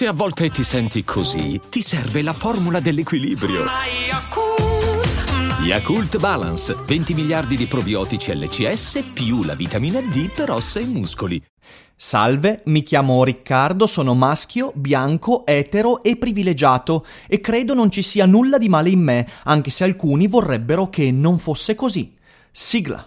Se a volte ti senti così, ti serve la formula dell'equilibrio. Yakult Balance, 20 miliardi di probiotici LCS più la vitamina D per ossa e muscoli. Salve, mi chiamo Riccardo, sono maschio, bianco, etero e privilegiato e credo non ci sia nulla di male in me, anche se alcuni vorrebbero che non fosse così. Sigla.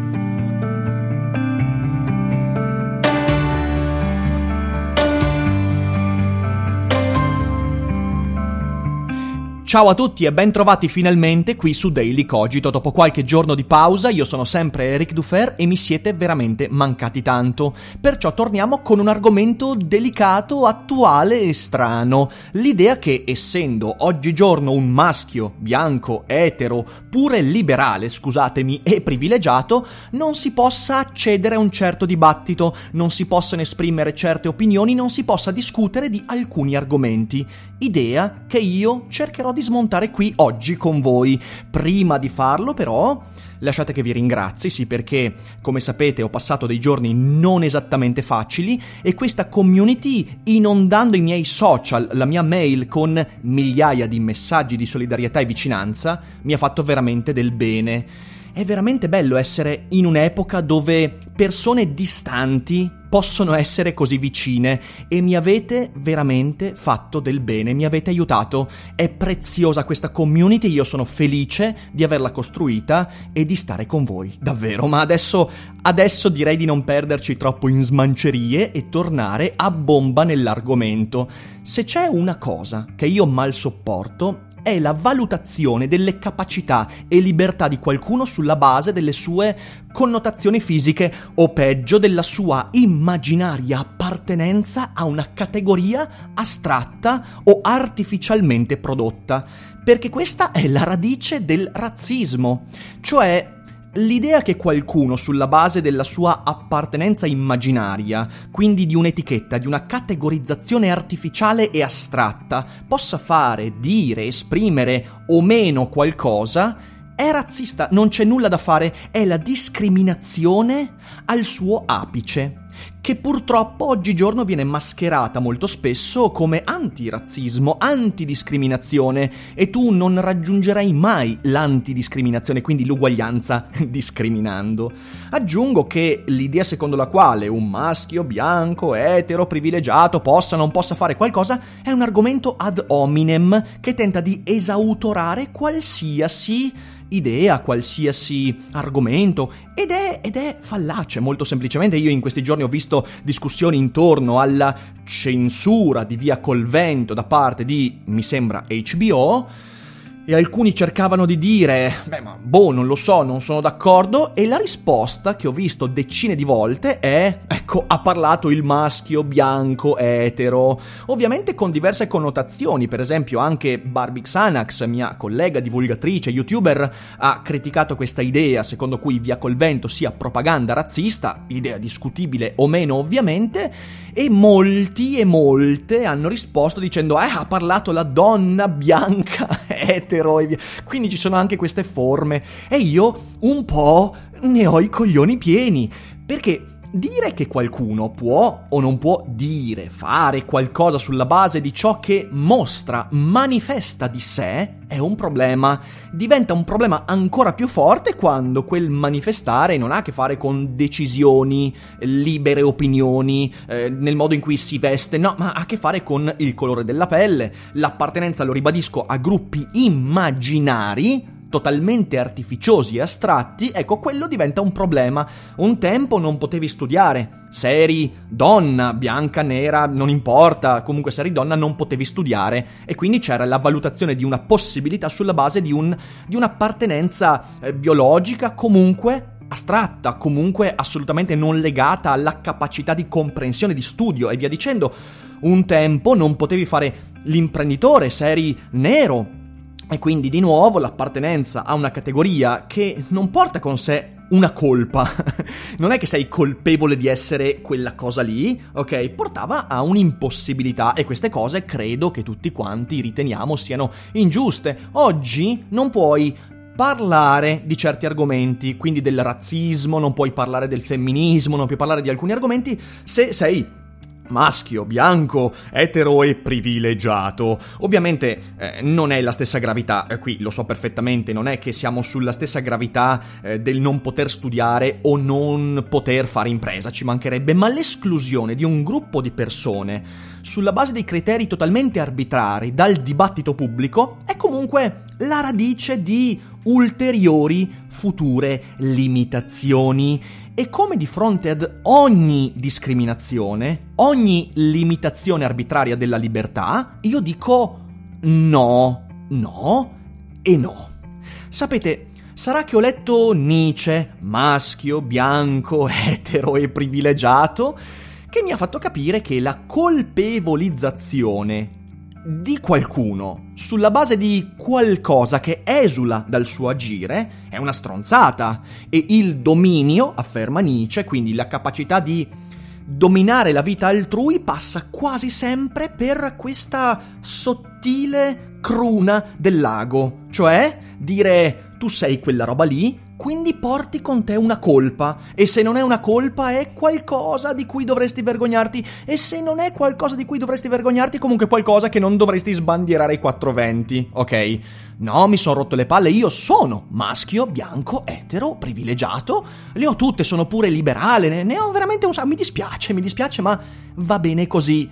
Ciao a tutti e ben trovati finalmente qui su Daily Cogito. Dopo qualche giorno di pausa, io sono sempre Eric Dufer e mi siete veramente mancati tanto. Perciò torniamo con un argomento delicato, attuale e strano. L'idea che, essendo oggigiorno un maschio, bianco, etero, pure liberale, scusatemi, e privilegiato, non si possa accedere a un certo dibattito, non si possano esprimere certe opinioni, non si possa discutere di alcuni argomenti. Idea che io cercherò di di smontare qui oggi con voi. Prima di farlo, però, lasciate che vi ringrazi, sì, perché come sapete ho passato dei giorni non esattamente facili e questa community, inondando i miei social, la mia mail con migliaia di messaggi di solidarietà e vicinanza, mi ha fatto veramente del bene. È veramente bello essere in un'epoca dove persone distanti possono essere così vicine e mi avete veramente fatto del bene, mi avete aiutato. È preziosa questa community, io sono felice di averla costruita e di stare con voi, davvero. Ma adesso, adesso direi di non perderci troppo in smancerie e tornare a bomba nell'argomento. Se c'è una cosa che io mal sopporto è la valutazione delle capacità e libertà di qualcuno sulla base delle sue connotazioni fisiche o peggio della sua immaginaria appartenenza a una categoria astratta o artificialmente prodotta, perché questa è la radice del razzismo, cioè L'idea che qualcuno, sulla base della sua appartenenza immaginaria, quindi di un'etichetta, di una categorizzazione artificiale e astratta, possa fare, dire, esprimere o meno qualcosa, è razzista, non c'è nulla da fare, è la discriminazione al suo apice che purtroppo oggigiorno viene mascherata molto spesso come antirazzismo, antidiscriminazione e tu non raggiungerai mai l'antidiscriminazione, quindi l'uguaglianza discriminando. Aggiungo che l'idea secondo la quale un maschio bianco, etero, privilegiato possa o non possa fare qualcosa è un argomento ad hominem che tenta di esautorare qualsiasi idea, qualsiasi argomento ed è, ed è fallace, molto semplicemente. Io in questi giorni ho visto discussioni intorno alla censura di Via col Vento da parte di, mi sembra, HBO e alcuni cercavano di dire, beh ma boh, non lo so, non sono d'accordo, e la risposta che ho visto decine di volte è, ecco, ha parlato il maschio bianco etero, ovviamente con diverse connotazioni, per esempio anche Barbie Xanax, mia collega divulgatrice, youtuber, ha criticato questa idea secondo cui Via col Vento sia propaganda razzista, idea discutibile o meno ovviamente, e molti e molte hanno risposto dicendo, eh, ha parlato la donna bianca etero, etero e via. Quindi ci sono anche queste forme e io un po' ne ho i coglioni pieni. Perché Dire che qualcuno può o non può dire, fare qualcosa sulla base di ciò che mostra, manifesta di sé, è un problema. Diventa un problema ancora più forte quando quel manifestare non ha a che fare con decisioni, libere opinioni, eh, nel modo in cui si veste, no, ma ha a che fare con il colore della pelle, l'appartenenza, lo ribadisco, a gruppi immaginari totalmente artificiosi e astratti, ecco quello diventa un problema. Un tempo non potevi studiare. Se eri donna, bianca, nera, non importa, comunque se eri donna non potevi studiare e quindi c'era la valutazione di una possibilità sulla base di, un, di un'appartenenza eh, biologica comunque astratta, comunque assolutamente non legata alla capacità di comprensione, di studio e via dicendo. Un tempo non potevi fare l'imprenditore se eri nero, e quindi di nuovo l'appartenenza a una categoria che non porta con sé una colpa. non è che sei colpevole di essere quella cosa lì, ok? Portava a un'impossibilità e queste cose credo che tutti quanti riteniamo siano ingiuste. Oggi non puoi parlare di certi argomenti, quindi del razzismo, non puoi parlare del femminismo, non puoi parlare di alcuni argomenti se sei maschio, bianco, etero e privilegiato. Ovviamente eh, non è la stessa gravità, eh, qui lo so perfettamente, non è che siamo sulla stessa gravità eh, del non poter studiare o non poter fare impresa, ci mancherebbe, ma l'esclusione di un gruppo di persone sulla base dei criteri totalmente arbitrari dal dibattito pubblico è comunque la radice di ulteriori future limitazioni e come di fronte ad ogni discriminazione, ogni limitazione arbitraria della libertà, io dico no, no e no. Sapete, sarà che ho letto Nietzsche, maschio, bianco, etero e privilegiato, che mi ha fatto capire che la colpevolizzazione di qualcuno sulla base di qualcosa che esula dal suo agire è una stronzata. E il dominio, afferma Nietzsche, quindi la capacità di dominare la vita altrui passa quasi sempre per questa sottile cruna del lago, cioè dire tu sei quella roba lì, quindi porti con te una colpa e se non è una colpa è qualcosa di cui dovresti vergognarti e se non è qualcosa di cui dovresti vergognarti comunque qualcosa che non dovresti sbandierare ai 420, ok? No, mi sono rotto le palle, io sono maschio, bianco, etero, privilegiato, le ho tutte, sono pure liberale, ne, ne ho veramente un sacco, mi dispiace, mi dispiace, ma va bene così.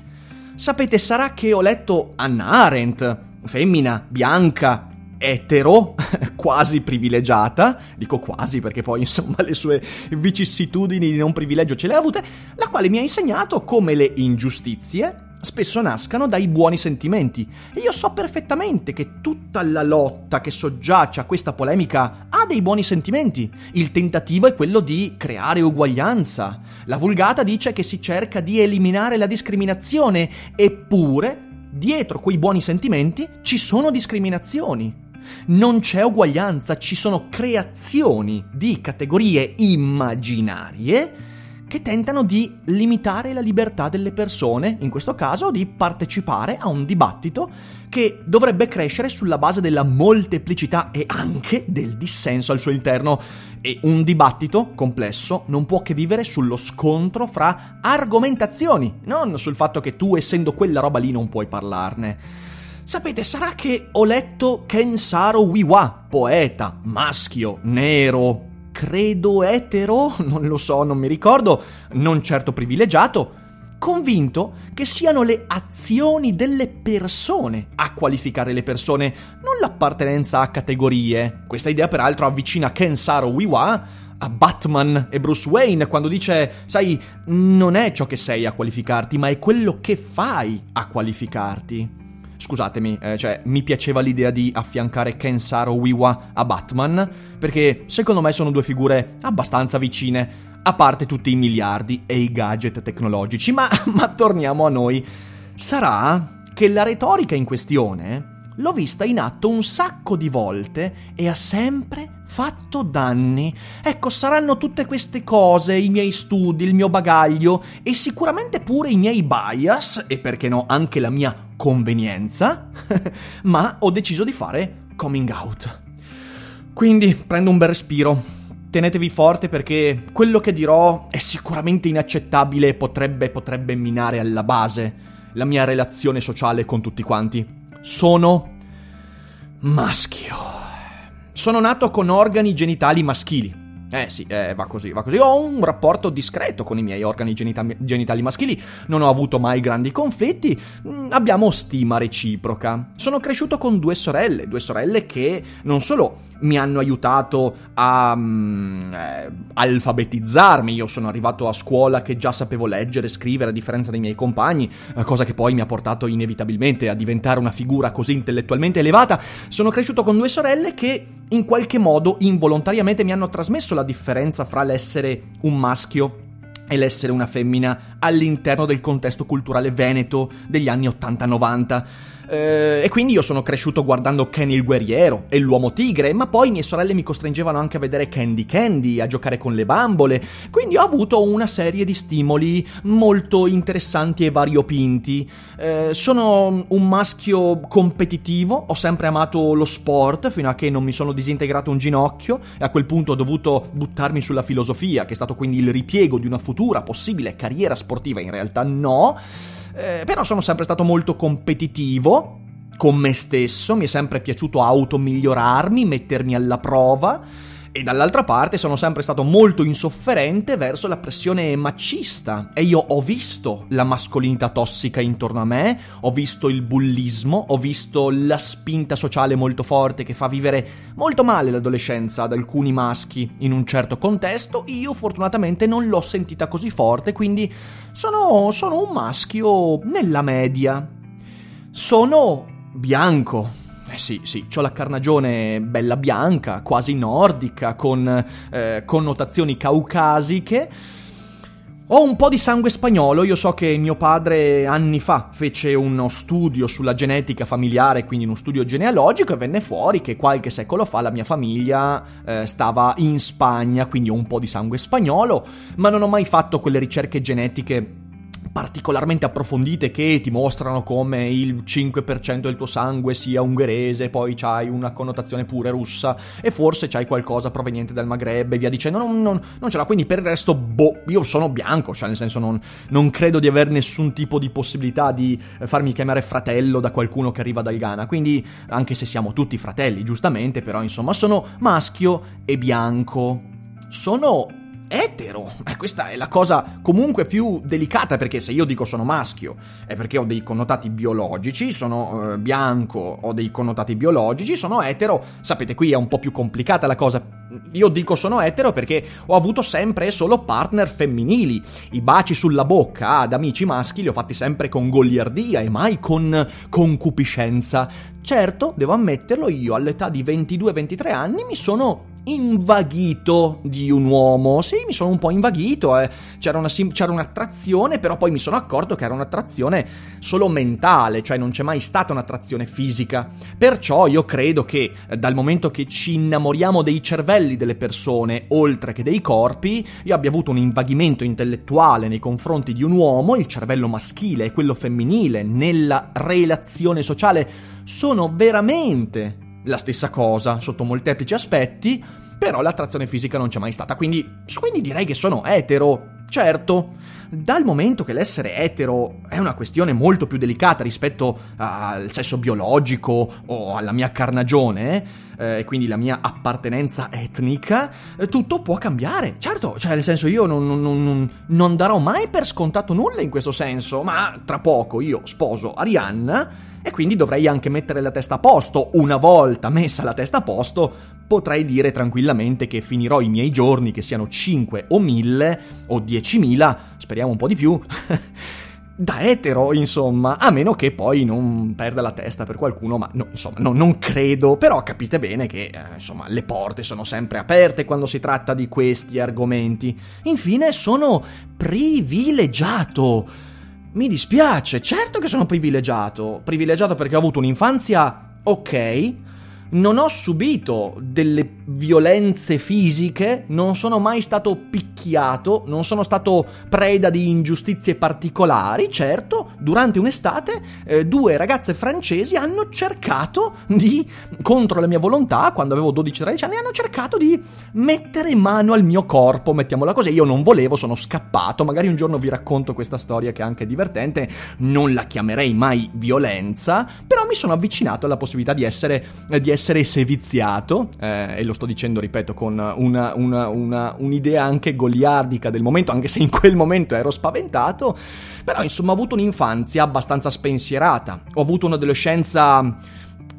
Sapete, sarà che ho letto Anna Arendt, femmina, bianca, etero, quasi privilegiata, dico quasi perché poi insomma le sue vicissitudini di non privilegio ce le ha avute, la quale mi ha insegnato come le ingiustizie spesso nascano dai buoni sentimenti. E io so perfettamente che tutta la lotta che soggiace a questa polemica ha dei buoni sentimenti. Il tentativo è quello di creare uguaglianza. La vulgata dice che si cerca di eliminare la discriminazione, eppure dietro quei buoni sentimenti ci sono discriminazioni non c'è uguaglianza, ci sono creazioni di categorie immaginarie che tentano di limitare la libertà delle persone, in questo caso di partecipare a un dibattito che dovrebbe crescere sulla base della molteplicità e anche del dissenso al suo interno. E un dibattito complesso non può che vivere sullo scontro fra argomentazioni, non sul fatto che tu, essendo quella roba lì, non puoi parlarne. Sapete, sarà che ho letto Kensaro Wiwa, poeta, maschio, nero, credo etero, non lo so, non mi ricordo, non certo privilegiato, convinto che siano le azioni delle persone a qualificare le persone, non l'appartenenza a categorie. Questa idea peraltro avvicina Kensaro Wiwa a Batman e Bruce Wayne quando dice, sai, non è ciò che sei a qualificarti, ma è quello che fai a qualificarti. Scusatemi, eh, cioè, mi piaceva l'idea di affiancare Kensaro Wiwa a Batman, perché secondo me sono due figure abbastanza vicine, a parte tutti i miliardi e i gadget tecnologici. Ma, ma torniamo a noi. Sarà che la retorica in questione l'ho vista in atto un sacco di volte e ha sempre fatto danni. Ecco, saranno tutte queste cose, i miei studi, il mio bagaglio e sicuramente pure i miei bias, e perché no anche la mia convenienza, ma ho deciso di fare coming out. Quindi prendo un bel respiro. Tenetevi forte perché quello che dirò è sicuramente inaccettabile e potrebbe, potrebbe minare alla base la mia relazione sociale con tutti quanti. Sono maschio. Sono nato con organi genitali maschili. Eh sì, eh, va così, va così. Ho un rapporto discreto con i miei organi genita- genitali maschili, non ho avuto mai grandi conflitti, mm, abbiamo stima reciproca. Sono cresciuto con due sorelle, due sorelle che non solo mi hanno aiutato a um, eh, alfabetizzarmi. Io sono arrivato a scuola che già sapevo leggere e scrivere a differenza dei miei compagni, eh, cosa che poi mi ha portato inevitabilmente a diventare una figura così intellettualmente elevata. Sono cresciuto con due sorelle che in qualche modo involontariamente mi hanno trasmesso la differenza fra l'essere un maschio e l'essere una femmina all'interno del contesto culturale veneto degli anni 80-90. Eh, e quindi io sono cresciuto guardando Kenny il guerriero e l'uomo tigre, ma poi mie sorelle mi costringevano anche a vedere Candy Candy, a giocare con le bambole, quindi ho avuto una serie di stimoli molto interessanti e variopinti. Eh, sono un maschio competitivo, ho sempre amato lo sport fino a che non mi sono disintegrato un ginocchio e a quel punto ho dovuto buttarmi sulla filosofia, che è stato quindi il ripiego di una futura possibile carriera sportiva, in realtà no. Eh, però sono sempre stato molto competitivo con me stesso, mi è sempre piaciuto automigliorarmi, mettermi alla prova e dall'altra parte sono sempre stato molto insofferente verso la pressione macista e io ho visto la mascolinità tossica intorno a me, ho visto il bullismo, ho visto la spinta sociale molto forte che fa vivere molto male l'adolescenza ad alcuni maschi in un certo contesto, io fortunatamente non l'ho sentita così forte, quindi sono, sono un maschio nella media. Sono bianco, eh sì, sì, ho la carnagione bella bianca, quasi nordica, con eh, connotazioni caucasiche. Ho un po' di sangue spagnolo, io so che mio padre anni fa fece uno studio sulla genetica familiare, quindi uno studio genealogico, e venne fuori che qualche secolo fa la mia famiglia eh, stava in Spagna, quindi ho un po' di sangue spagnolo, ma non ho mai fatto quelle ricerche genetiche particolarmente approfondite che ti mostrano come il 5% del tuo sangue sia ungherese, poi c'hai una connotazione pure russa e forse c'hai qualcosa proveniente dal Maghreb e via dicendo, non, non, non ce l'ha, quindi per il resto, boh, io sono bianco, cioè nel senso non, non credo di avere nessun tipo di possibilità di farmi chiamare fratello da qualcuno che arriva dal Ghana, quindi anche se siamo tutti fratelli, giustamente, però insomma sono maschio e bianco. Sono etero. E questa è la cosa comunque più delicata perché se io dico sono maschio è perché ho dei connotati biologici, sono eh, bianco, ho dei connotati biologici, sono etero. Sapete, qui è un po' più complicata la cosa. Io dico sono etero perché ho avuto sempre e solo partner femminili. I baci sulla bocca ad amici maschi li ho fatti sempre con goliardia e mai con concupiscenza. Certo, devo ammetterlo, io all'età di 22-23 anni mi sono invaghito di un uomo. Sì, mi sono un po' invaghito, eh. c'era, una, c'era un'attrazione, però poi mi sono accorto che era un'attrazione solo mentale, cioè non c'è mai stata un'attrazione fisica. Perciò io credo che eh, dal momento che ci innamoriamo dei cervelli delle persone, oltre che dei corpi, io abbia avuto un invaghimento intellettuale nei confronti di un uomo, il cervello maschile e quello femminile, nella relazione sociale, sono veramente la stessa cosa sotto molteplici aspetti, però l'attrazione fisica non c'è mai stata, quindi, quindi direi che sono etero. Certo, dal momento che l'essere etero è una questione molto più delicata rispetto al sesso biologico o alla mia carnagione, eh, e quindi la mia appartenenza etnica, eh, tutto può cambiare. Certo, cioè nel senso io non, non, non, non darò mai per scontato nulla in questo senso, ma tra poco io sposo Arianna e quindi dovrei anche mettere la testa a posto. Una volta messa la testa a posto, potrei dire tranquillamente che finirò i miei giorni, che siano 5 o 1000 o 10.000, speriamo un po' di più. da etero, insomma, a meno che poi non perda la testa per qualcuno, ma no, insomma, no, non credo, però capite bene che, eh, insomma, le porte sono sempre aperte quando si tratta di questi argomenti. Infine, sono privilegiato. Mi dispiace, certo che sono privilegiato. Privilegiato perché ho avuto un'infanzia ok, non ho subito delle violenze fisiche, non sono mai stato picchiato, non sono stato preda di ingiustizie particolari. Certo, durante un'estate eh, due ragazze francesi hanno cercato di, contro la mia volontà, quando avevo 12-13 anni, hanno cercato di mettere mano al mio corpo, mettiamola così. Io non volevo, sono scappato. Magari un giorno vi racconto questa storia che è anche divertente. Non la chiamerei mai violenza, però mi sono avvicinato alla possibilità di essere, di essere seviziato, eh, e lo sto dicendo, ripeto, con una, una, una, un'idea anche goliardica del momento, anche se in quel momento ero spaventato, però insomma ho avuto un'infanzia abbastanza spensierata, ho avuto un'adolescenza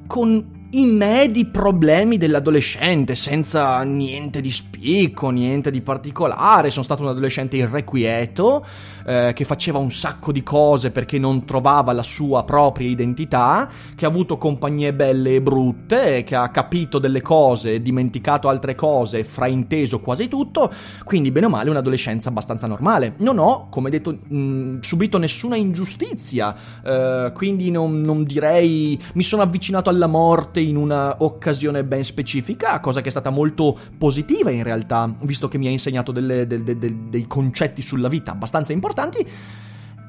con i medi problemi dell'adolescente, senza niente di spicco, niente di particolare. Sono stato un adolescente irrequieto, eh, che faceva un sacco di cose perché non trovava la sua propria identità, che ha avuto compagnie belle e brutte, che ha capito delle cose, dimenticato altre cose, frainteso quasi tutto. Quindi, bene o male, un'adolescenza abbastanza normale. Non ho, come detto, mh, subito nessuna ingiustizia, eh, quindi non, non direi mi sono avvicinato alla morte in una occasione ben specifica, cosa che è stata molto positiva in realtà, visto che mi ha insegnato delle, de, de, de, dei concetti sulla vita abbastanza importanti.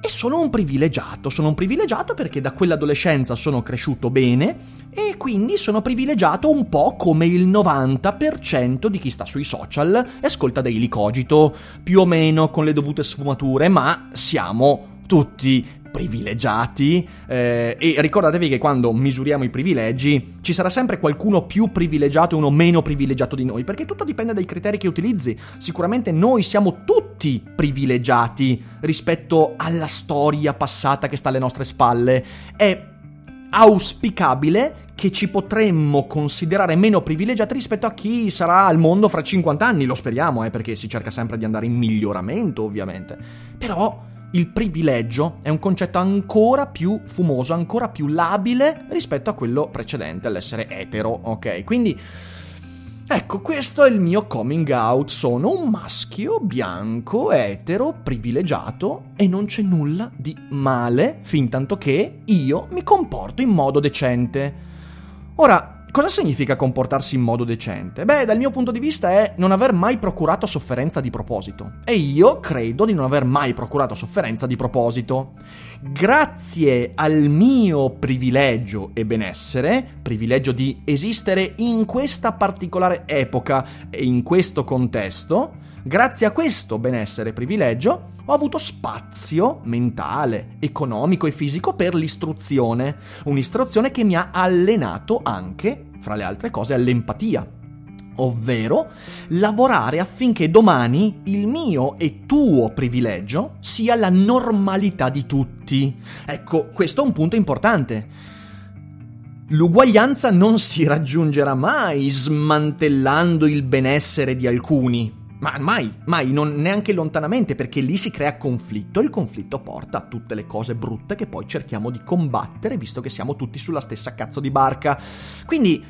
E sono un privilegiato, sono un privilegiato perché da quell'adolescenza sono cresciuto bene e quindi sono privilegiato un po' come il 90% di chi sta sui social e ascolta Daily Cogito, più o meno con le dovute sfumature, ma siamo tutti privilegiati eh, e ricordatevi che quando misuriamo i privilegi ci sarà sempre qualcuno più privilegiato e uno meno privilegiato di noi perché tutto dipende dai criteri che utilizzi. Sicuramente noi siamo tutti privilegiati rispetto alla storia passata che sta alle nostre spalle. È auspicabile che ci potremmo considerare meno privilegiati rispetto a chi sarà al mondo fra 50 anni, lo speriamo, eh, perché si cerca sempre di andare in miglioramento, ovviamente. Però il privilegio è un concetto ancora più fumoso, ancora più labile rispetto a quello precedente, all'essere etero, ok? Quindi, ecco, questo è il mio coming out. Sono un maschio bianco, etero, privilegiato e non c'è nulla di male fin tanto che io mi comporto in modo decente. Ora, Cosa significa comportarsi in modo decente? Beh, dal mio punto di vista è non aver mai procurato sofferenza di proposito. E io credo di non aver mai procurato sofferenza di proposito. Grazie al mio privilegio e benessere, privilegio di esistere in questa particolare epoca e in questo contesto, Grazie a questo benessere e privilegio ho avuto spazio mentale, economico e fisico per l'istruzione, un'istruzione che mi ha allenato anche, fra le altre cose, all'empatia ovvero lavorare affinché domani il mio e tuo privilegio sia la normalità di tutti. Ecco, questo è un punto importante. L'uguaglianza non si raggiungerà mai smantellando il benessere di alcuni, ma mai, mai, non neanche lontanamente, perché lì si crea conflitto e il conflitto porta a tutte le cose brutte che poi cerchiamo di combattere, visto che siamo tutti sulla stessa cazzo di barca. Quindi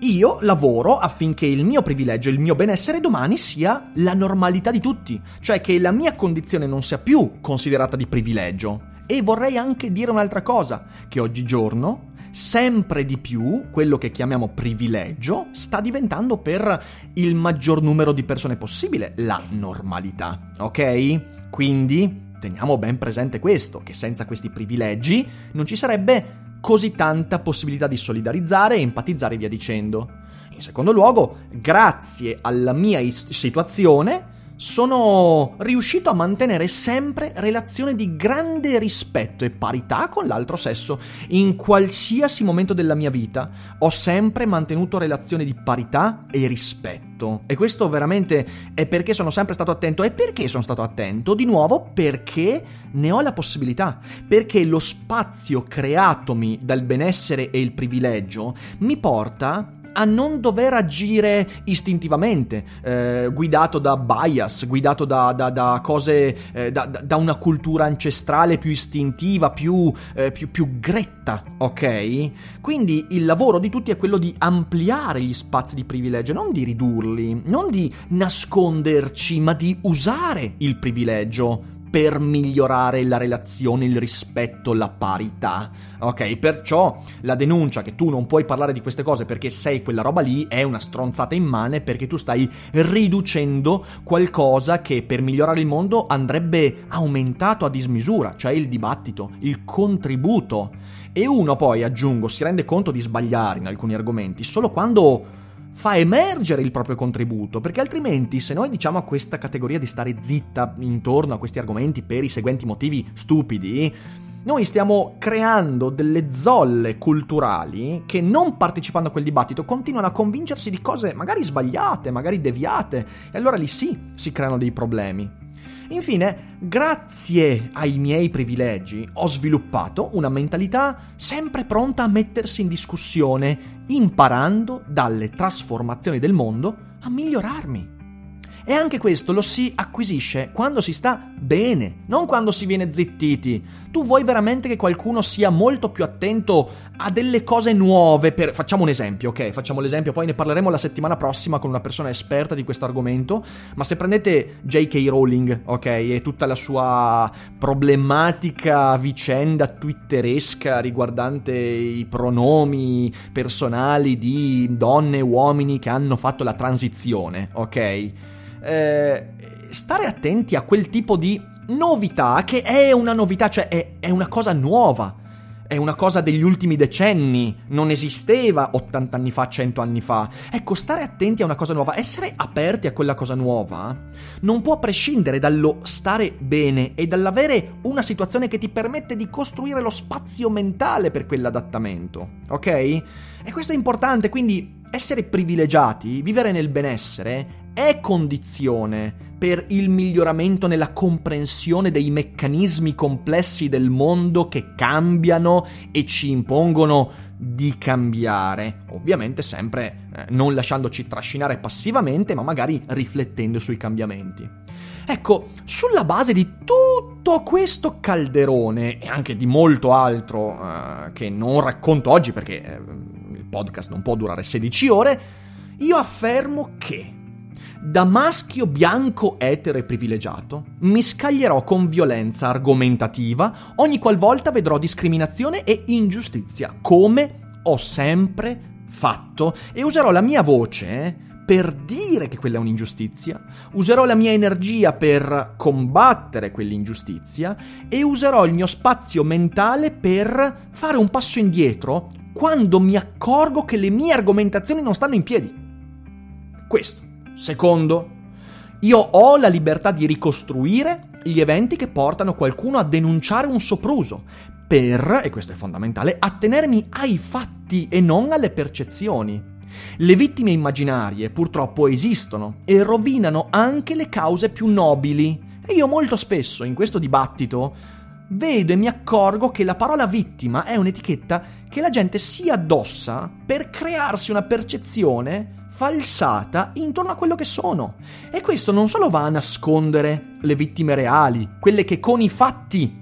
io lavoro affinché il mio privilegio, il mio benessere domani sia la normalità di tutti, cioè che la mia condizione non sia più considerata di privilegio. E vorrei anche dire un'altra cosa, che oggigiorno sempre di più quello che chiamiamo privilegio sta diventando per il maggior numero di persone possibile la normalità, ok? Quindi teniamo ben presente questo, che senza questi privilegi non ci sarebbe così tanta possibilità di solidarizzare e empatizzare via dicendo. In secondo luogo, grazie alla mia situazione, sono riuscito a mantenere sempre relazioni di grande rispetto e parità con l'altro sesso. In qualsiasi momento della mia vita ho sempre mantenuto relazioni di parità e rispetto. E questo veramente è perché sono sempre stato attento. E perché sono stato attento? Di nuovo perché ne ho la possibilità. Perché lo spazio creatomi dal benessere e il privilegio mi porta a non dover agire istintivamente, eh, guidato da bias, guidato da, da, da cose, eh, da, da, una cultura ancestrale più istintiva, più, eh, più, più gretta, ok? Quindi il lavoro di tutti è quello di ampliare gli spazi di privilegio, non di ridurli, non di nasconderci, ma di usare il privilegio per migliorare la relazione, il rispetto, la parità. Ok, perciò la denuncia che tu non puoi parlare di queste cose perché sei quella roba lì è una stronzata immane perché tu stai riducendo qualcosa che per migliorare il mondo andrebbe aumentato a dismisura, cioè il dibattito, il contributo. E uno poi, aggiungo, si rende conto di sbagliare in alcuni argomenti solo quando fa emergere il proprio contributo, perché altrimenti se noi diciamo a questa categoria di stare zitta intorno a questi argomenti per i seguenti motivi stupidi, noi stiamo creando delle zolle culturali che non partecipando a quel dibattito continuano a convincersi di cose magari sbagliate, magari deviate, e allora lì sì si creano dei problemi. Infine, grazie ai miei privilegi, ho sviluppato una mentalità sempre pronta a mettersi in discussione, imparando dalle trasformazioni del mondo a migliorarmi. E anche questo lo si acquisisce quando si sta bene, non quando si viene zittiti. Tu vuoi veramente che qualcuno sia molto più attento a delle cose nuove per... Facciamo un esempio, ok? Facciamo l'esempio, poi ne parleremo la settimana prossima con una persona esperta di questo argomento, ma se prendete J.K. Rowling, ok? E tutta la sua problematica vicenda twitteresca riguardante i pronomi personali di donne e uomini che hanno fatto la transizione, ok? Eh, stare attenti a quel tipo di novità che è una novità, cioè è, è una cosa nuova è una cosa degli ultimi decenni, non esisteva 80 anni fa, 100 anni fa. Ecco, stare attenti a una cosa nuova, essere aperti a quella cosa nuova, non può prescindere dallo stare bene e dall'avere una situazione che ti permette di costruire lo spazio mentale per quell'adattamento, ok? E questo è importante, quindi essere privilegiati, vivere nel benessere, è condizione per il miglioramento nella comprensione dei meccanismi complessi del mondo che cambiano e ci impongono di cambiare, ovviamente sempre eh, non lasciandoci trascinare passivamente, ma magari riflettendo sui cambiamenti. Ecco, sulla base di tutto questo calderone e anche di molto altro eh, che non racconto oggi perché eh, il podcast non può durare 16 ore, io affermo che da maschio bianco etero e privilegiato, mi scaglierò con violenza argomentativa ogni qualvolta vedrò discriminazione e ingiustizia, come ho sempre fatto, e userò la mia voce per dire che quella è un'ingiustizia, userò la mia energia per combattere quell'ingiustizia e userò il mio spazio mentale per fare un passo indietro quando mi accorgo che le mie argomentazioni non stanno in piedi. Questo Secondo, io ho la libertà di ricostruire gli eventi che portano qualcuno a denunciare un sopruso, per, e questo è fondamentale, attenermi ai fatti e non alle percezioni. Le vittime immaginarie purtroppo esistono e rovinano anche le cause più nobili. E io molto spesso in questo dibattito vedo e mi accorgo che la parola vittima è un'etichetta che la gente si addossa per crearsi una percezione falsata intorno a quello che sono. E questo non solo va a nascondere le vittime reali, quelle che con i fatti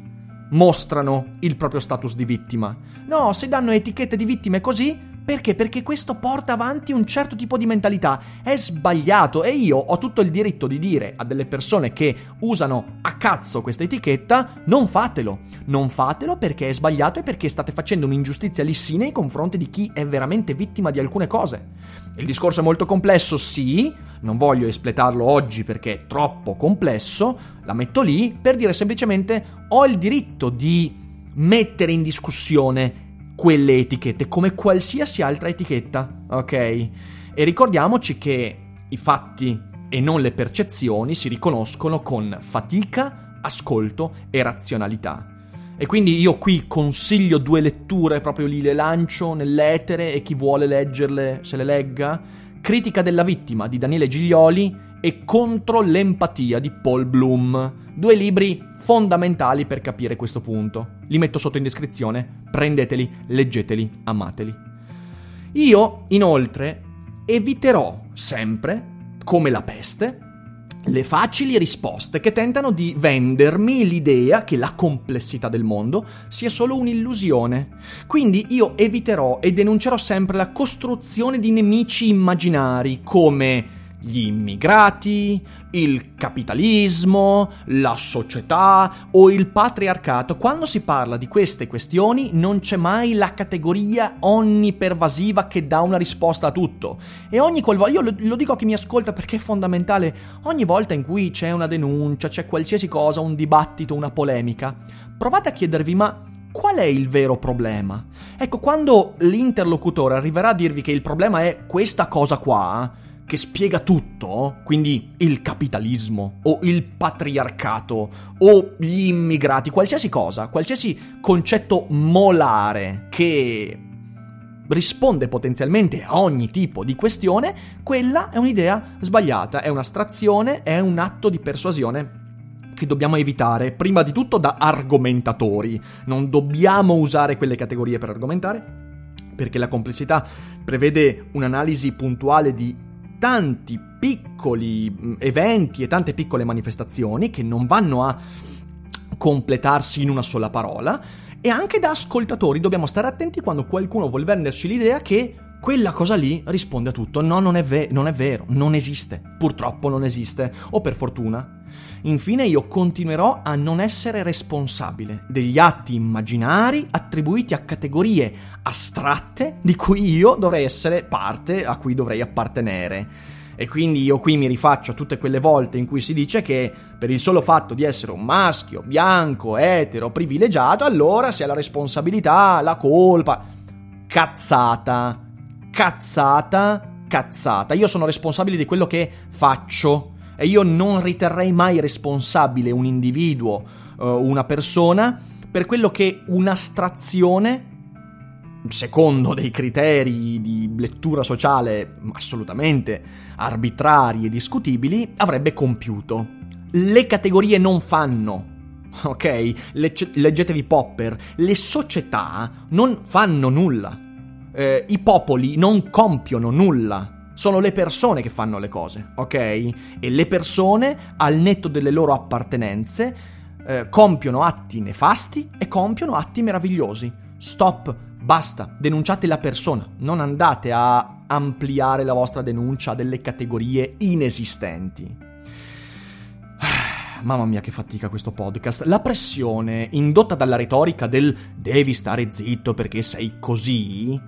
mostrano il proprio status di vittima. No, se danno etichette di vittime così, perché? Perché questo porta avanti un certo tipo di mentalità. È sbagliato e io ho tutto il diritto di dire a delle persone che usano a cazzo questa etichetta non fatelo. Non fatelo perché è sbagliato e perché state facendo un'ingiustizia lissina nei confronti di chi è veramente vittima di alcune cose. Il discorso è molto complesso, sì, non voglio espletarlo oggi perché è troppo complesso, la metto lì per dire semplicemente ho il diritto di mettere in discussione quelle etichette, come qualsiasi altra etichetta, ok? E ricordiamoci che i fatti e non le percezioni si riconoscono con fatica, ascolto e razionalità. E quindi io qui consiglio due letture, proprio lì le lancio nell'etere e chi vuole leggerle se le legga. Critica della vittima di Daniele Giglioli e Contro l'empatia di Paul Bloom. Due libri fondamentali per capire questo punto. Li metto sotto in descrizione, prendeteli, leggeteli, amateli. Io, inoltre, eviterò sempre, come la peste, le facili risposte che tentano di vendermi l'idea che la complessità del mondo sia solo un'illusione. Quindi io eviterò e denuncerò sempre la costruzione di nemici immaginari come gli immigrati, il capitalismo, la società o il patriarcato. Quando si parla di queste questioni non c'è mai la categoria onnipervasiva che dà una risposta a tutto. E ogni qualvolta, io lo, lo dico a chi mi ascolta perché è fondamentale, ogni volta in cui c'è una denuncia, c'è qualsiasi cosa, un dibattito, una polemica, provate a chiedervi ma qual è il vero problema? Ecco, quando l'interlocutore arriverà a dirvi che il problema è questa cosa qua, che spiega tutto, quindi il capitalismo o il patriarcato o gli immigrati, qualsiasi cosa, qualsiasi concetto molare che risponde potenzialmente a ogni tipo di questione, quella è un'idea sbagliata, è un'astrazione, è un atto di persuasione che dobbiamo evitare, prima di tutto da argomentatori. Non dobbiamo usare quelle categorie per argomentare, perché la complessità prevede un'analisi puntuale di tanti piccoli mm, eventi e tante piccole manifestazioni che non vanno a completarsi in una sola parola e anche da ascoltatori dobbiamo stare attenti quando qualcuno vuole venderci l'idea che quella cosa lì risponde a tutto. No, non è, ve- non è vero, non esiste. Purtroppo non esiste, o per fortuna. Infine io continuerò a non essere responsabile degli atti immaginari attribuiti a categorie astratte di cui io dovrei essere parte, a cui dovrei appartenere. E quindi io qui mi rifaccio a tutte quelle volte in cui si dice che per il solo fatto di essere un maschio, bianco, etero, privilegiato, allora si ha la responsabilità, la colpa. Cazzata. Cazzata, cazzata. Io sono responsabile di quello che faccio e io non riterrei mai responsabile un individuo, uh, una persona, per quello che un'astrazione secondo dei criteri di lettura sociale assolutamente arbitrari e discutibili, avrebbe compiuto. Le categorie non fanno. Ok? Legge- leggetevi Popper. Le società non fanno nulla. Eh, I popoli non compiono nulla. Sono le persone che fanno le cose, ok? E le persone, al netto delle loro appartenenze, eh, compiono atti nefasti e compiono atti meravigliosi. Stop Basta, denunciate la persona, non andate a ampliare la vostra denuncia a delle categorie inesistenti. Mamma mia che fatica questo podcast. La pressione indotta dalla retorica del devi stare zitto perché sei così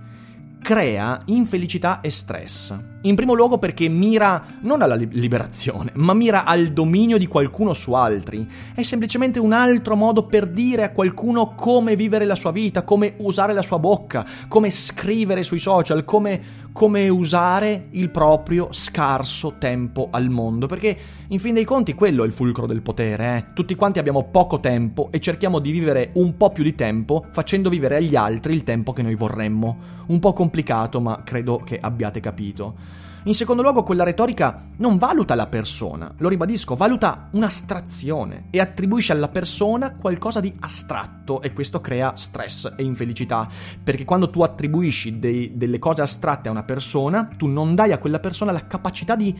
crea infelicità e stress. In primo luogo perché mira non alla liberazione, ma mira al dominio di qualcuno su altri. È semplicemente un altro modo per dire a qualcuno come vivere la sua vita, come usare la sua bocca, come scrivere sui social, come, come usare il proprio scarso tempo al mondo. Perché in fin dei conti quello è il fulcro del potere. Eh? Tutti quanti abbiamo poco tempo e cerchiamo di vivere un po' più di tempo facendo vivere agli altri il tempo che noi vorremmo. Un po' complicato, ma credo che abbiate capito. In secondo luogo, quella retorica non valuta la persona, lo ribadisco, valuta un'astrazione e attribuisce alla persona qualcosa di astratto e questo crea stress e infelicità, perché quando tu attribuisci dei, delle cose astratte a una persona, tu non dai a quella persona la capacità di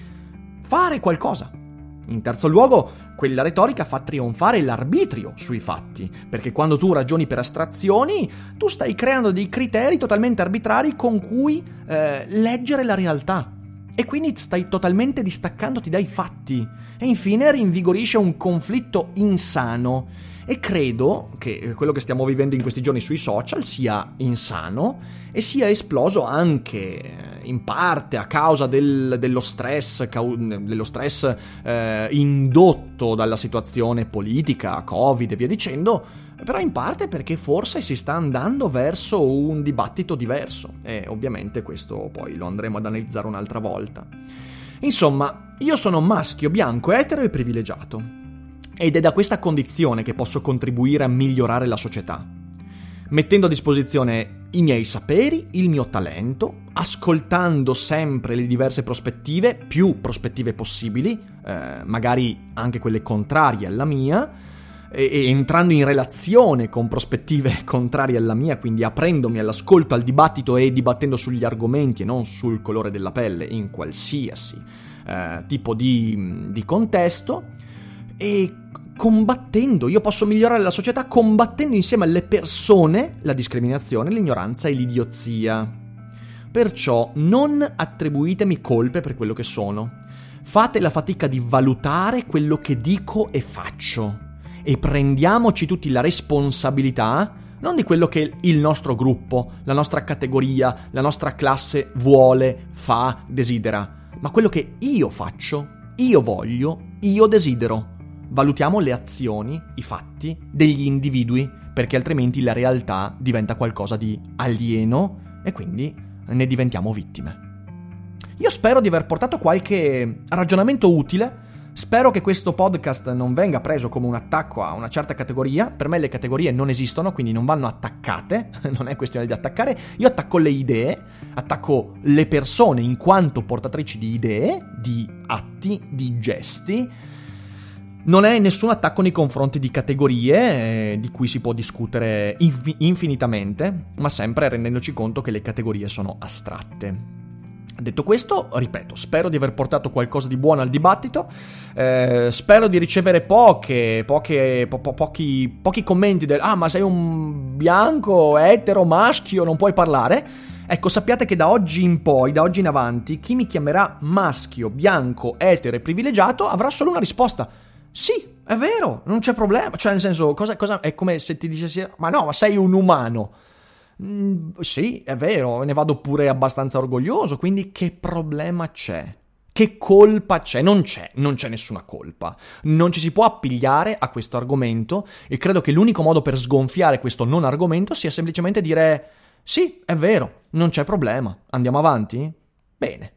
fare qualcosa. In terzo luogo, quella retorica fa trionfare l'arbitrio sui fatti, perché quando tu ragioni per astrazioni, tu stai creando dei criteri totalmente arbitrari con cui eh, leggere la realtà e quindi stai totalmente distaccandoti dai fatti. E infine rinvigorisce un conflitto insano. E credo che quello che stiamo vivendo in questi giorni sui social sia insano e sia esploso anche eh, in parte a causa del, dello stress, dello stress eh, indotto dalla situazione politica, Covid e via dicendo, però in parte perché forse si sta andando verso un dibattito diverso e ovviamente questo poi lo andremo ad analizzare un'altra volta. Insomma, io sono maschio, bianco, etero e privilegiato ed è da questa condizione che posso contribuire a migliorare la società, mettendo a disposizione i miei saperi, il mio talento, ascoltando sempre le diverse prospettive, più prospettive possibili, eh, magari anche quelle contrarie alla mia, e, entrando in relazione con prospettive contrarie alla mia, quindi aprendomi all'ascolto, al dibattito e dibattendo sugli argomenti e non sul colore della pelle in qualsiasi eh, tipo di, di contesto e combattendo, io posso migliorare la società combattendo insieme alle persone la discriminazione, l'ignoranza e l'idiozia. Perciò non attribuitemi colpe per quello che sono. Fate la fatica di valutare quello che dico e faccio e prendiamoci tutti la responsabilità non di quello che il nostro gruppo, la nostra categoria, la nostra classe vuole, fa, desidera, ma quello che io faccio, io voglio, io desidero. Valutiamo le azioni, i fatti degli individui, perché altrimenti la realtà diventa qualcosa di alieno e quindi ne diventiamo vittime. Io spero di aver portato qualche ragionamento utile Spero che questo podcast non venga preso come un attacco a una certa categoria. Per me le categorie non esistono, quindi non vanno attaccate. non è questione di attaccare. Io attacco le idee, attacco le persone in quanto portatrici di idee, di atti, di gesti. Non è nessun attacco nei confronti di categorie eh, di cui si può discutere inf- infinitamente, ma sempre rendendoci conto che le categorie sono astratte. Detto questo, ripeto, spero di aver portato qualcosa di buono al dibattito, eh, spero di ricevere poche, poche po- po- pochi, pochi commenti del ah ma sei un bianco, etero, maschio, non puoi parlare. Ecco, sappiate che da oggi in poi, da oggi in avanti, chi mi chiamerà maschio, bianco, etero e privilegiato avrà solo una risposta. Sì, è vero, non c'è problema. Cioè, nel senso, cosa, cosa, è come se ti dicessi, ma no, ma sei un umano. Mm, sì, è vero, ne vado pure abbastanza orgoglioso, quindi che problema c'è? Che colpa c'è? Non c'è, non c'è nessuna colpa. Non ci si può appigliare a questo argomento e credo che l'unico modo per sgonfiare questo non argomento sia semplicemente dire sì, è vero, non c'è problema. Andiamo avanti? Bene.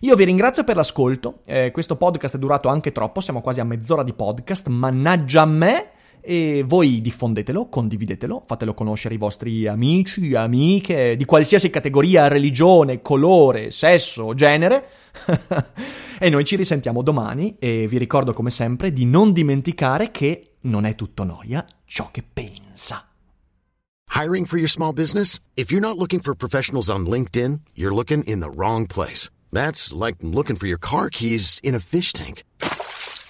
Io vi ringrazio per l'ascolto, eh, questo podcast è durato anche troppo, siamo quasi a mezz'ora di podcast, mannaggia a me e voi diffondetelo, condividetelo, fatelo conoscere ai vostri amici, amiche, di qualsiasi categoria, religione, colore, sesso, genere. e noi ci risentiamo domani e vi ricordo come sempre di non dimenticare che non è tutto noia ciò che pensa. Hiring for your small business? If you're not looking for professionals on LinkedIn, you're looking in the wrong place. That's like looking for your car keys in a fish tank.